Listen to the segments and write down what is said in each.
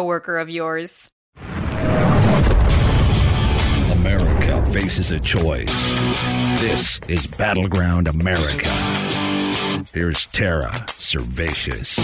of yours. America faces a choice. This is Battleground America. Here's Tara Servatius.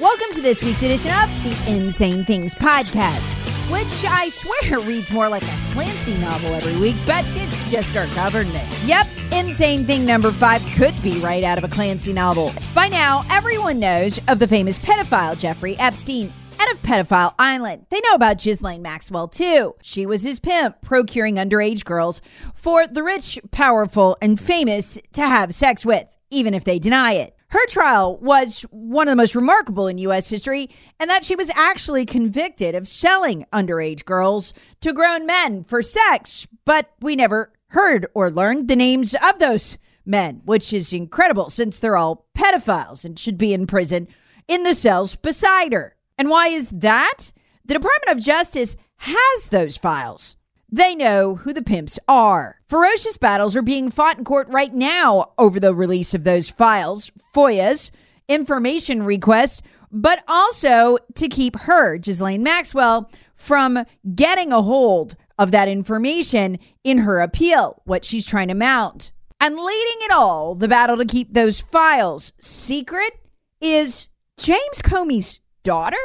Welcome to this week's edition of the Insane Things Podcast, which I swear reads more like a Clancy novel every week, but it's just our government. Yep, Insane Thing number five could be right out of a Clancy novel. By now, everyone knows of the famous pedophile Jeffrey Epstein. And of Pedophile Island. They know about Ghislaine Maxwell too. She was his pimp, procuring underage girls for the rich, powerful, and famous to have sex with, even if they deny it. Her trial was one of the most remarkable in U.S. history, and that she was actually convicted of selling underage girls to grown men for sex, but we never heard or learned the names of those men, which is incredible since they're all pedophiles and should be in prison in the cells beside her. And why is that? The Department of Justice has those files. They know who the pimps are. Ferocious battles are being fought in court right now over the release of those files, FOIAs, information requests, but also to keep her, Ghislaine Maxwell, from getting a hold of that information in her appeal, what she's trying to mount. And leading it all, the battle to keep those files secret is James Comey's daughter?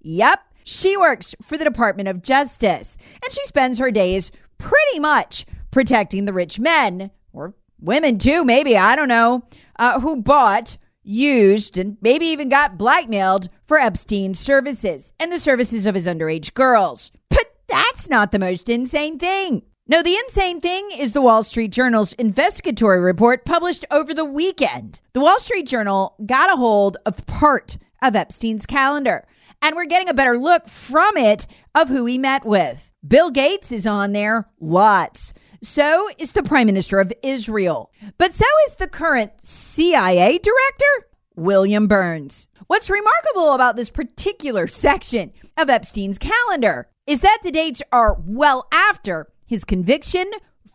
Yep, she works for the Department of Justice, and she spends her days pretty much protecting the rich men, or women too, maybe, I don't know, uh, who bought, used, and maybe even got blackmailed for Epstein's services and the services of his underage girls. But that's not the most insane thing. No, the insane thing is the Wall Street Journal's investigatory report published over the weekend. The Wall Street Journal got a hold of part of Epstein's calendar, and we're getting a better look from it of who he met with. Bill Gates is on there, lots. So is the Prime Minister of Israel. But so is the current CIA director, William Burns. What's remarkable about this particular section of Epstein's calendar is that the dates are well after his conviction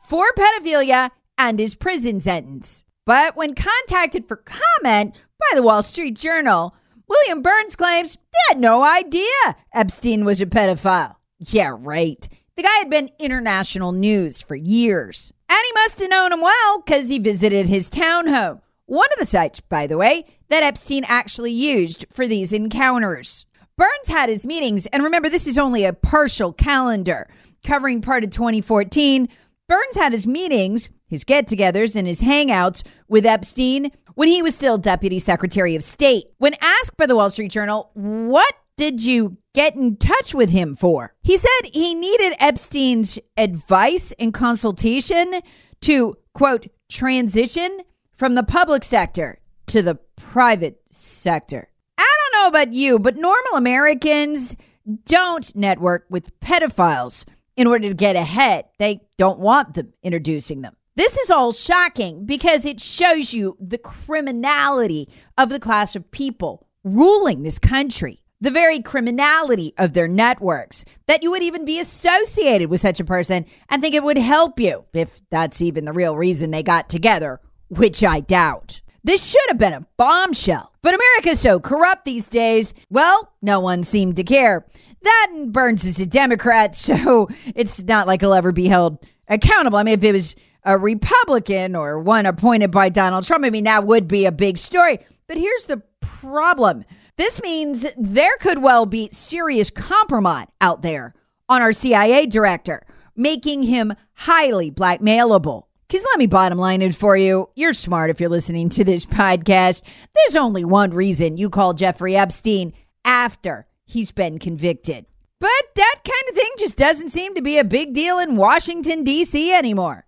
for pedophilia and his prison sentence. But when contacted for comment by the Wall Street Journal, William Burns claims he had no idea Epstein was a pedophile. Yeah, right. The guy had been international news for years. And he must have known him well because he visited his townhome. One of the sites, by the way, that Epstein actually used for these encounters. Burns had his meetings, and remember, this is only a partial calendar covering part of 2014. Burns had his meetings, his get togethers, and his hangouts with Epstein when he was still Deputy Secretary of State. When asked by the Wall Street Journal, what did you get in touch with him for? He said he needed Epstein's advice and consultation to, quote, transition from the public sector to the private sector. I don't know about you, but normal Americans don't network with pedophiles in order to get ahead. They don't want them introducing them. This is all shocking because it shows you the criminality of the class of people ruling this country. The very criminality of their networks, that you would even be associated with such a person and think it would help you, if that's even the real reason they got together, which I doubt. This should have been a bombshell. But America's so corrupt these days, well, no one seemed to care. That Burns is a Democrat, so it's not like he'll ever be held accountable. I mean, if it was a Republican or one appointed by Donald Trump, I mean, that would be a big story. But here's the problem. This means there could well be serious compromise out there on our CIA director, making him highly blackmailable. Because let me bottom line it for you. You're smart if you're listening to this podcast. There's only one reason you call Jeffrey Epstein after he's been convicted. But that kind of thing just doesn't seem to be a big deal in Washington, D.C. anymore.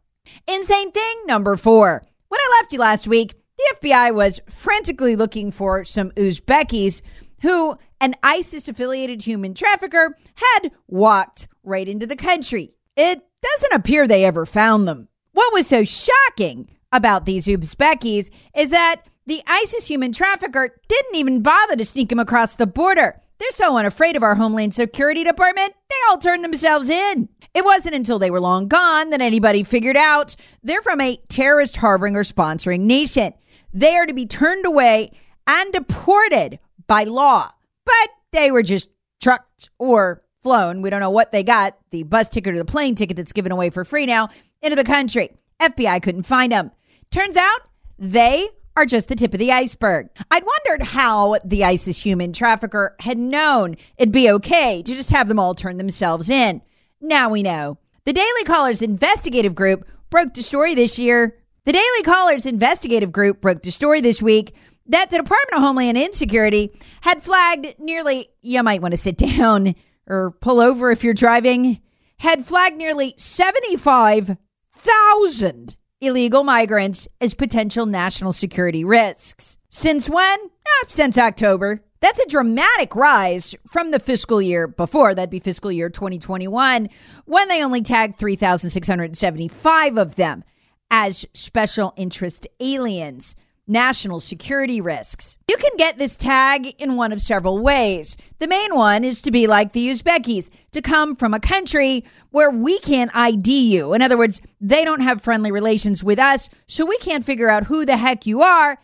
Insane thing number four. When I left you last week, the FBI was frantically looking for some Uzbekis who an ISIS affiliated human trafficker had walked right into the country. It doesn't appear they ever found them. What was so shocking about these Uzbekis is that the ISIS human trafficker didn't even bother to sneak him across the border. They're so unafraid of our Homeland Security Department, they all turned themselves in. It wasn't until they were long gone that anybody figured out they're from a terrorist harboring or sponsoring nation. They are to be turned away and deported by law. But they were just trucked or flown. We don't know what they got the bus ticket or the plane ticket that's given away for free now into the country. FBI couldn't find them. Turns out they are just the tip of the iceberg. I'd wondered how the ISIS human trafficker had known it'd be okay to just have them all turn themselves in. Now we know. The Daily Caller's investigative group broke the story this year. The Daily Caller's investigative group broke the story this week that the Department of Homeland Insecurity had flagged nearly, you might want to sit down or pull over if you're driving, had flagged nearly 75,000 illegal migrants as potential national security risks. Since when? Eh, since October. That's a dramatic rise from the fiscal year before. That'd be fiscal year 2021, when they only tagged 3,675 of them as special interest aliens national security risks. You can get this tag in one of several ways. The main one is to be like the Uzbekis, to come from a country where we can't ID you. In other words, they don't have friendly relations with us, so we can't figure out who the heck you are.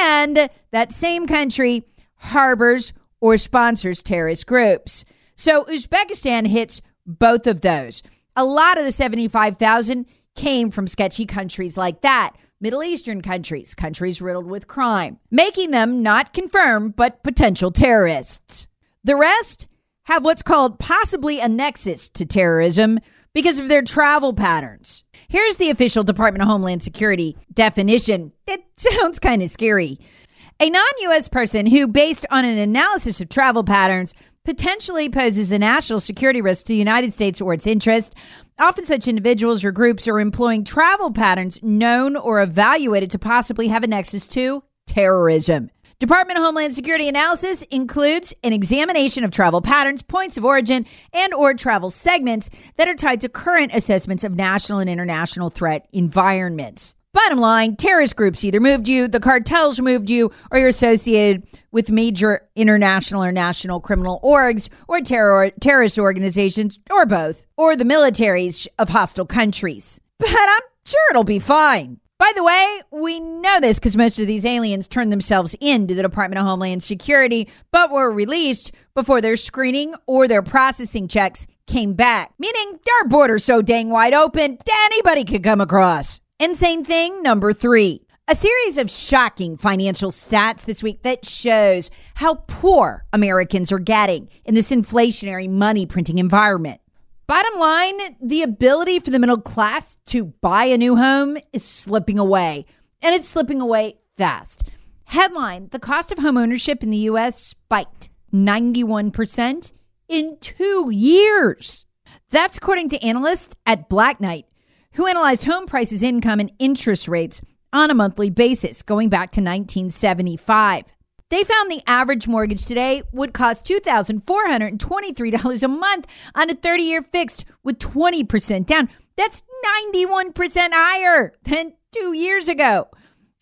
And that same country harbors or sponsors terrorist groups. So Uzbekistan hits both of those. A lot of the 75,000 came from sketchy countries like that. Middle Eastern countries, countries riddled with crime, making them not confirmed but potential terrorists. The rest have what's called possibly a nexus to terrorism because of their travel patterns. Here's the official Department of Homeland Security definition. It sounds kind of scary. A non US person who, based on an analysis of travel patterns, potentially poses a national security risk to the United States or its interest. Often, such individuals or groups are employing travel patterns known or evaluated to possibly have a nexus to terrorism. Department of Homeland Security analysis includes an examination of travel patterns, points of origin, and or travel segments that are tied to current assessments of national and international threat environments. Bottom line, terrorist groups either moved you, the cartels moved you, or you're associated with major international or national criminal orgs or terror, terrorist organizations, or both, or the militaries of hostile countries. But I'm sure it'll be fine. By the way, we know this because most of these aliens turned themselves into the Department of Homeland Security, but were released before their screening or their processing checks came back, meaning our border's so dang wide open, anybody could come across. Insane thing number three. A series of shocking financial stats this week that shows how poor Americans are getting in this inflationary money printing environment. Bottom line, the ability for the middle class to buy a new home is slipping away, and it's slipping away fast. Headline The cost of home ownership in the U.S. spiked 91% in two years. That's according to analysts at Black Knight who analyzed home prices, income, and interest rates on a monthly basis going back to 1975. They found the average mortgage today would cost $2,423 a month on a 30 year fixed with 20% down. That's 91% higher than two years ago.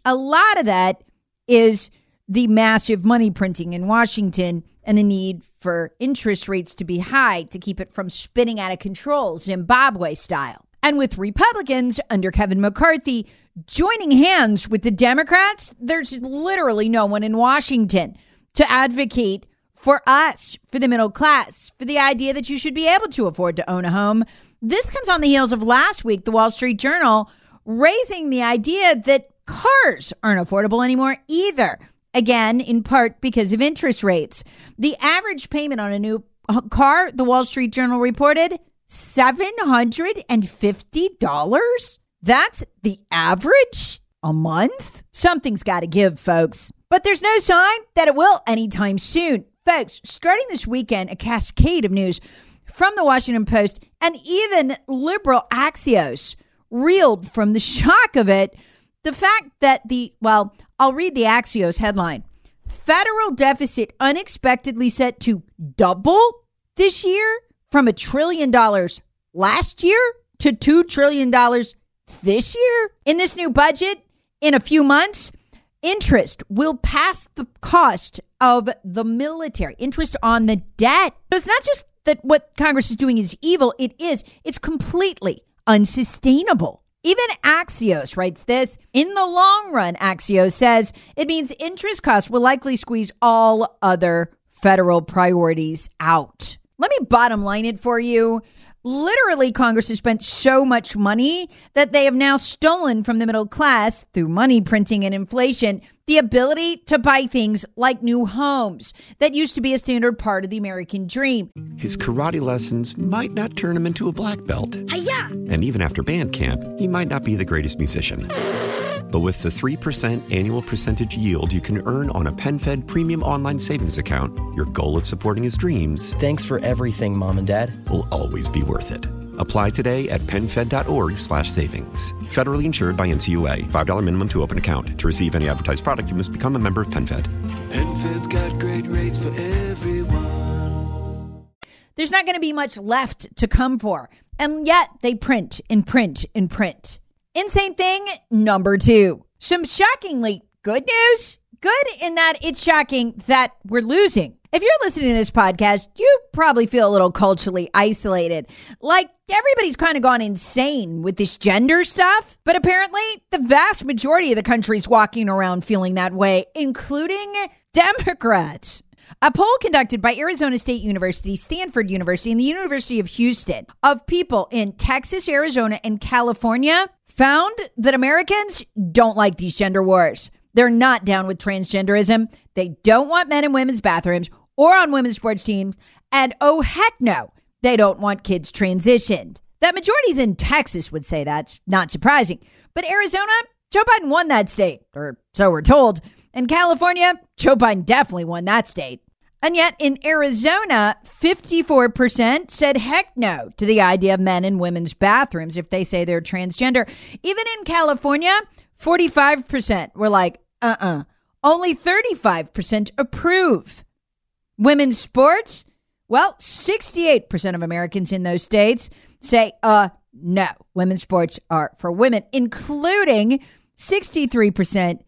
A lot of that is the massive money printing in Washington and the need for interest rates to be high to keep it from spinning out of control, Zimbabwe style. And with Republicans under Kevin McCarthy joining hands with the Democrats, there's literally no one in Washington to advocate for us, for the middle class, for the idea that you should be able to afford to own a home. This comes on the heels of last week, the Wall Street Journal raising the idea that cars aren't affordable anymore either. again, in part because of interest rates. The average payment on a new car, the Wall Street Journal reported, $750? That's the average a month? Something's got to give, folks. But there's no sign that it will anytime soon. Folks, starting this weekend, a cascade of news from the Washington Post and even liberal Axios reeled from the shock of it. The fact that the, well, I'll read the Axios headline Federal deficit unexpectedly set to double this year from a trillion dollars last year to $2 trillion this year. In this new budget, in a few months, interest will pass the cost of the military, interest on the debt. So it's not just that what Congress is doing is evil, it is. It's completely unsustainable. Even Axios writes this. In the long run, Axios says it means interest costs will likely squeeze all other federal priorities out. Let me bottom line it for you. Literally, Congress has spent so much money that they have now stolen from the middle class through money printing and inflation the ability to buy things like new homes that used to be a standard part of the American dream. His karate lessons might not turn him into a black belt. Hi-ya! And even after band camp, he might not be the greatest musician. But with the 3% annual percentage yield you can earn on a PenFed premium online savings account, your goal of supporting his dreams Thanks for everything, Mom and Dad. will always be worth it. Apply today at PenFed.org slash savings. Federally insured by NCUA. $5 minimum to open account. To receive any advertised product, you must become a member of PenFed. PenFed's got great rates for everyone. There's not going to be much left to come for. And yet they print and print and print. Insane thing number two. Some shockingly good news. Good in that it's shocking that we're losing. If you're listening to this podcast, you probably feel a little culturally isolated. Like everybody's kind of gone insane with this gender stuff. But apparently, the vast majority of the country's walking around feeling that way, including Democrats. A poll conducted by Arizona State University, Stanford University, and the University of Houston of people in Texas, Arizona, and California found that Americans don't like these gender wars. They're not down with transgenderism. They don't want men in women's bathrooms or on women's sports teams. And oh, heck no, they don't want kids transitioned. That majorities in Texas would say that's not surprising. But Arizona, Joe Biden won that state, or so we're told. In California, Joe Biden definitely won that state. And yet in Arizona, 54% said heck no to the idea of men in women's bathrooms if they say they're transgender. Even in California, 45% were like, uh uh Only 35% approve. Women's sports? Well, 68% of Americans in those states say, uh, no, women's sports are for women, including 63%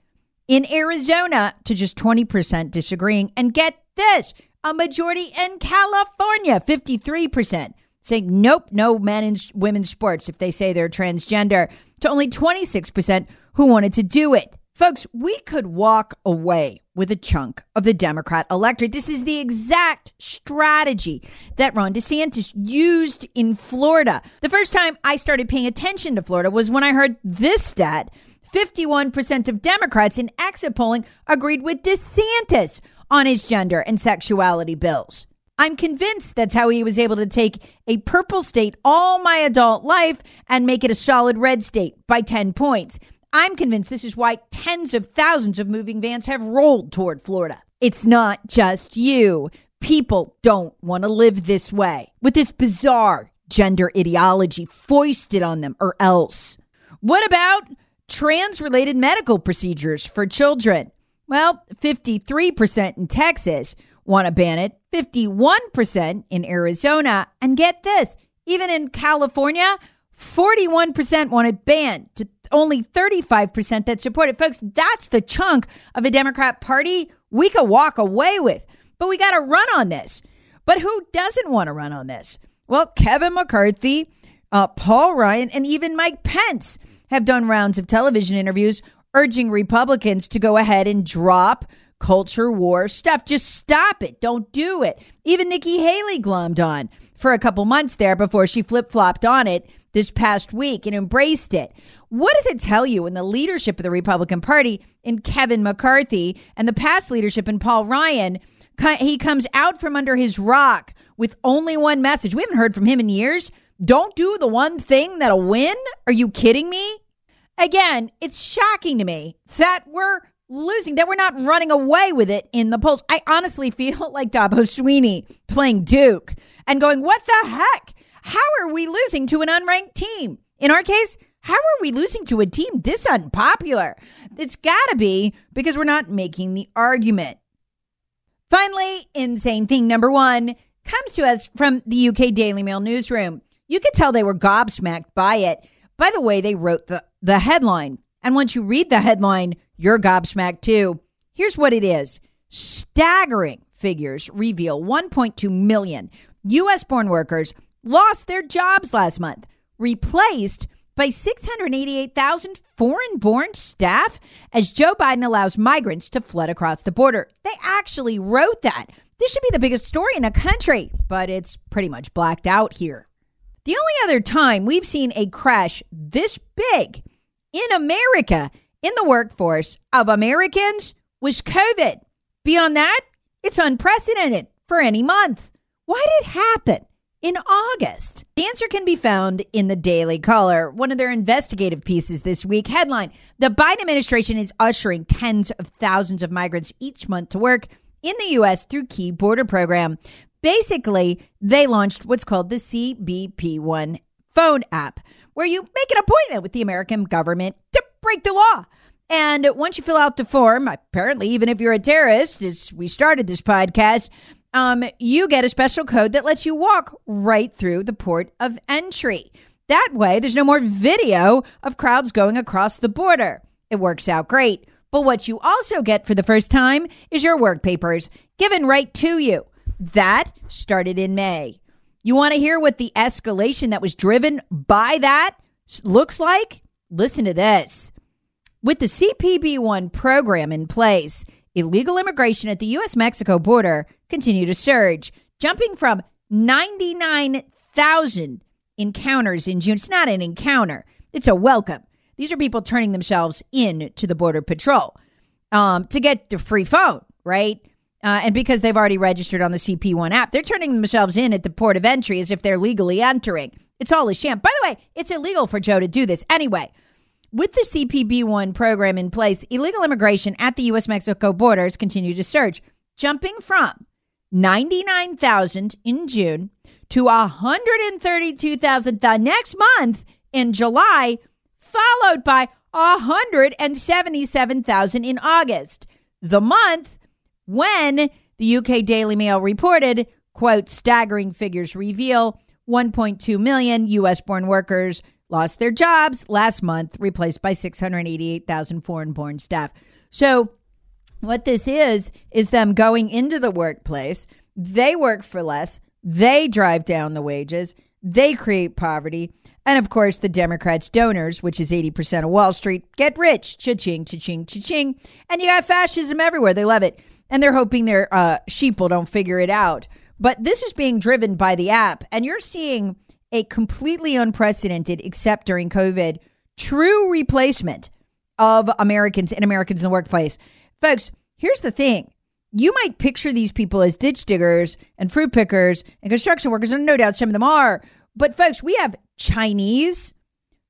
in Arizona to just 20% disagreeing. And get this a majority in California, 53%, saying nope, no men in women's sports if they say they're transgender, to only 26% who wanted to do it. Folks, we could walk away with a chunk of the Democrat electorate. This is the exact strategy that Ron DeSantis used in Florida. The first time I started paying attention to Florida was when I heard this stat 51% of Democrats in exit polling agreed with DeSantis on his gender and sexuality bills. I'm convinced that's how he was able to take a purple state all my adult life and make it a solid red state by 10 points. I'm convinced this is why tens of thousands of moving vans have rolled toward Florida. It's not just you. People don't want to live this way with this bizarre gender ideology foisted on them or else. What about trans related medical procedures for children? Well, 53% in Texas want to ban it, 51% in Arizona, and get this, even in California, 41% want it banned to only 35% that support it. Folks, that's the chunk of the Democrat Party we could walk away with. But we got to run on this. But who doesn't want to run on this? Well, Kevin McCarthy, uh, Paul Ryan, and even Mike Pence have done rounds of television interviews urging Republicans to go ahead and drop culture war stuff. Just stop it. Don't do it. Even Nikki Haley glommed on for a couple months there before she flip flopped on it this past week and embraced it. What does it tell you in the leadership of the Republican Party in Kevin McCarthy and the past leadership in Paul Ryan? He comes out from under his rock with only one message. We haven't heard from him in years. Don't do the one thing that'll win. Are you kidding me? Again, it's shocking to me that we're losing, that we're not running away with it in the polls. I honestly feel like Dabo Swinney playing Duke and going, What the heck? How are we losing to an unranked team? In our case, how are we losing to a team this unpopular? It's got to be because we're not making the argument. Finally, insane thing number one comes to us from the UK Daily Mail newsroom. You could tell they were gobsmacked by it by the way they wrote the, the headline. And once you read the headline, you're gobsmacked too. Here's what it is staggering figures reveal 1.2 million U.S. born workers lost their jobs last month, replaced by 688,000 foreign born staff as Joe Biden allows migrants to flood across the border. They actually wrote that. This should be the biggest story in the country, but it's pretty much blacked out here. The only other time we've seen a crash this big in America in the workforce of Americans was COVID. Beyond that, it's unprecedented for any month. Why did it happen? in August? The answer can be found in the Daily Caller, one of their investigative pieces this week. Headline The Biden administration is ushering tens of thousands of migrants each month to work in the U.S. through key border program. Basically, they launched what's called the CBP1 phone app, where you make an appointment with the American government to break the law. And once you fill out the form, apparently, even if you're a terrorist, as we started this podcast, um, you get a special code that lets you walk right through the port of entry. That way, there's no more video of crowds going across the border. It works out great. But what you also get for the first time is your work papers given right to you. That started in May. You want to hear what the escalation that was driven by that looks like? Listen to this. With the CPB1 program in place, illegal immigration at the U.S. Mexico border continue to surge, jumping from 99,000 encounters in June. It's not an encounter, it's a welcome. These are people turning themselves in to the Border Patrol um, to get the free phone, right? Uh, and because they've already registered on the CP1 app, they're turning themselves in at the port of entry as if they're legally entering. It's all a sham. By the way, it's illegal for Joe to do this anyway. With the CBP1 program in place, illegal immigration at the U.S. Mexico borders continue to surge, jumping from 99,000 in June to 132,000 the next month in July, followed by 177,000 in August. The month when the UK Daily Mail reported, quote, staggering figures reveal 1.2 million U.S. born workers lost their jobs last month, replaced by 688,000 foreign born staff. So, what this is, is them going into the workplace. They work for less, they drive down the wages, they create poverty. And of course, the Democrats' donors, which is 80% of Wall Street, get rich. Cha-ching, cha-ching, cha-ching. And you got fascism everywhere. They love it. And they're hoping their uh, sheeple don't figure it out. But this is being driven by the app. And you're seeing a completely unprecedented, except during COVID, true replacement of Americans and Americans in the workplace. Folks, here's the thing. You might picture these people as ditch diggers and fruit pickers and construction workers, and no doubt some of them are. But, folks, we have Chinese,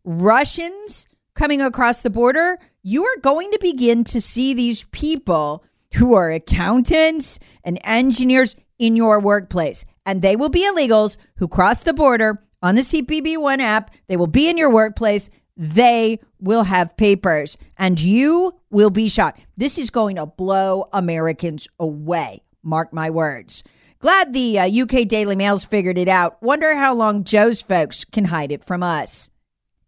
Russians coming across the border. You are going to begin to see these people who are accountants and engineers in your workplace. And they will be illegals who cross the border on the CBP1 app. They will be in your workplace. They will have papers and you will be shot. This is going to blow Americans away. Mark my words. Glad the uh, UK Daily Mail's figured it out. Wonder how long Joe's folks can hide it from us.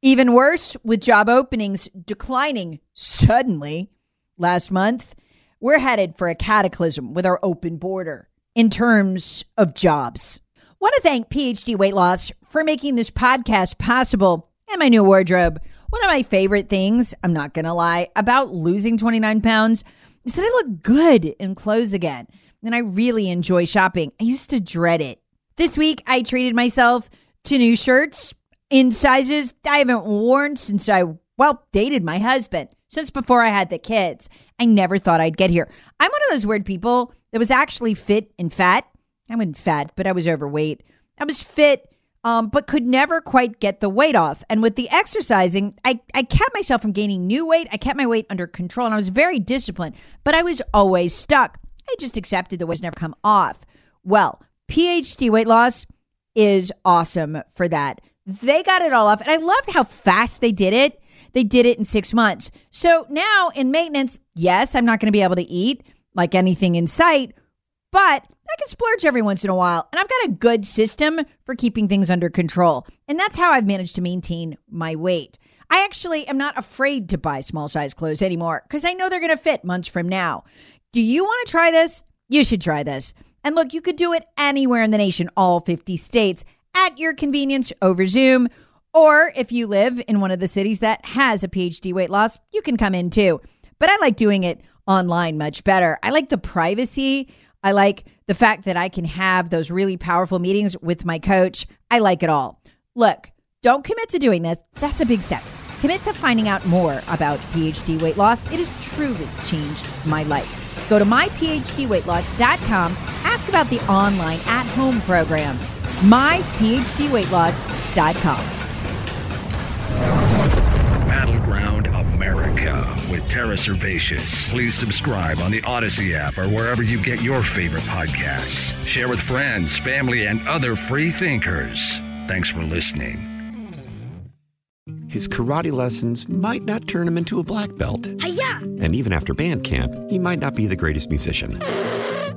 Even worse, with job openings declining suddenly last month, we're headed for a cataclysm with our open border in terms of jobs. Want to thank PhD Weight Loss for making this podcast possible and my new wardrobe. One of my favorite things, I'm not going to lie, about losing 29 pounds is that I look good in clothes again. And I really enjoy shopping. I used to dread it. This week, I treated myself to new shirts in sizes I haven't worn since I well, dated my husband since before I had the kids. I never thought I'd get here. I'm one of those weird people that was actually fit and fat. I wasn't fat, but I was overweight. I was fit, um, but could never quite get the weight off. And with the exercising, I, I kept myself from gaining new weight. I kept my weight under control and I was very disciplined, but I was always stuck. I just accepted the weight's never come off. Well, PhD weight loss is awesome for that. They got it all off. And I loved how fast they did it. They did it in six months. So now in maintenance, yes, I'm not going to be able to eat like anything in sight, but I can splurge every once in a while. And I've got a good system for keeping things under control. And that's how I've managed to maintain my weight. I actually am not afraid to buy small size clothes anymore because I know they're going to fit months from now. Do you want to try this? You should try this. And look, you could do it anywhere in the nation, all 50 states, at your convenience over Zoom. Or if you live in one of the cities that has a PhD weight loss, you can come in too. But I like doing it online much better. I like the privacy. I like the fact that I can have those really powerful meetings with my coach. I like it all. Look, don't commit to doing this. That's a big step. Commit to finding out more about PhD weight loss. It has truly changed my life. Go to myphdweightloss.com. Ask about the online at home program. myphdweightloss.com. America with Tara Servatius. Please subscribe on the Odyssey app or wherever you get your favorite podcasts. Share with friends, family, and other free thinkers. Thanks for listening. His karate lessons might not turn him into a black belt. Hiya! And even after band camp, he might not be the greatest musician.